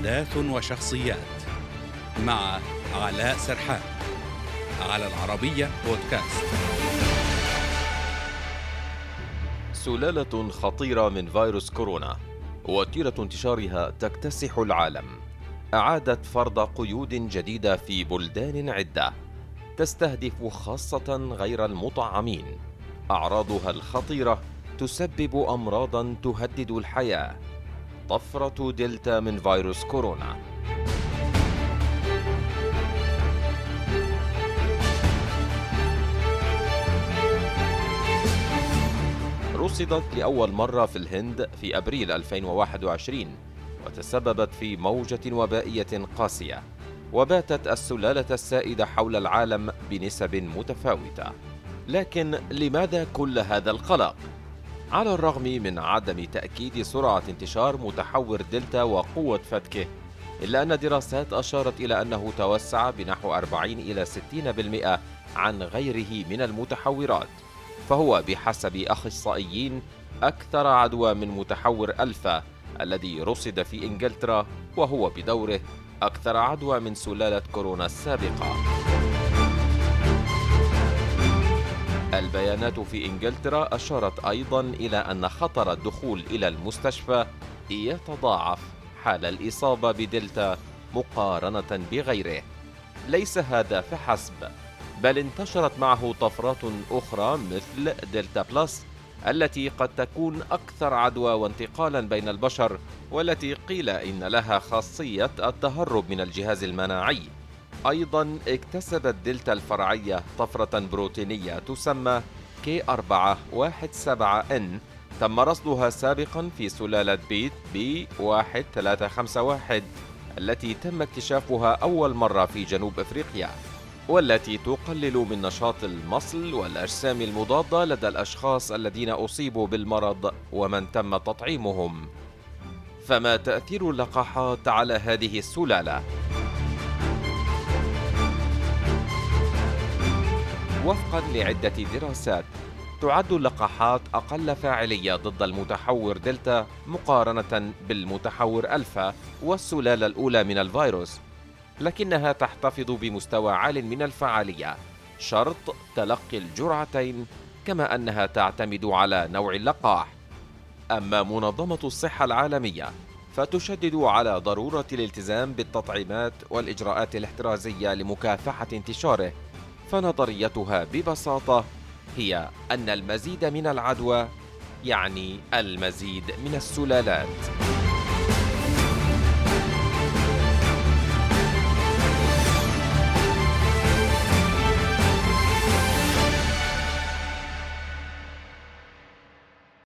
أحداث وشخصيات مع علاء سرحان على العربية بودكاست. سلالة خطيرة من فيروس كورونا وتيرة انتشارها تكتسح العالم. أعادت فرض قيود جديدة في بلدان عدة تستهدف خاصة غير المطعمين. أعراضها الخطيرة تسبب أمراضا تهدد الحياة. طفرة دلتا من فيروس كورونا رصدت لأول مرة في الهند في أبريل 2021 وتسببت في موجة وبائية قاسية وباتت السلالة السائدة حول العالم بنسب متفاوتة لكن لماذا كل هذا القلق؟ على الرغم من عدم تأكيد سرعة انتشار متحور دلتا وقوة فتكه إلا أن دراسات أشارت إلى أنه توسع بنحو 40 إلى 60% عن غيره من المتحورات فهو بحسب أخصائيين أكثر عدوى من متحور ألفا الذي رصد في إنجلترا وهو بدوره أكثر عدوى من سلالة كورونا السابقة. البيانات في إنجلترا أشارت أيضا إلى أن خطر الدخول إلى المستشفى يتضاعف حال الإصابة بدلتا مقارنة بغيره. ليس هذا فحسب بل انتشرت معه طفرات أخرى مثل دلتا Plus التي قد تكون أكثر عدوى وانتقالا بين البشر والتي قيل إن لها خاصية التهرب من الجهاز المناعي. أيضا اكتسبت دلتا الفرعية طفرة بروتينية تسمى K417N تم رصدها سابقا في سلالة بيتا B 1351 التي تم اكتشافها أول مرة في جنوب أفريقيا والتي تقلل من نشاط المصل والأجسام المضادة لدى الأشخاص الذين أصيبوا بالمرض ومن تم تطعيمهم فما تأثير اللقاحات على هذه السلالة؟ وفقا لعدة دراسات تعد اللقاحات أقل فاعلية ضد المتحور دلتا مقارنة بالمتحور ألفا والسلالة الأولى من الفيروس لكنها تحتفظ بمستوى عال من الفعالية شرط تلقي الجرعتين كما أنها تعتمد على نوع اللقاح. أما منظمة الصحة العالمية فتشدد على ضرورة الالتزام بالتطعيمات والإجراءات الاحترازية لمكافحة انتشاره فنظريتها ببساطة هي أن المزيد من العدوى يعني المزيد من السلالات.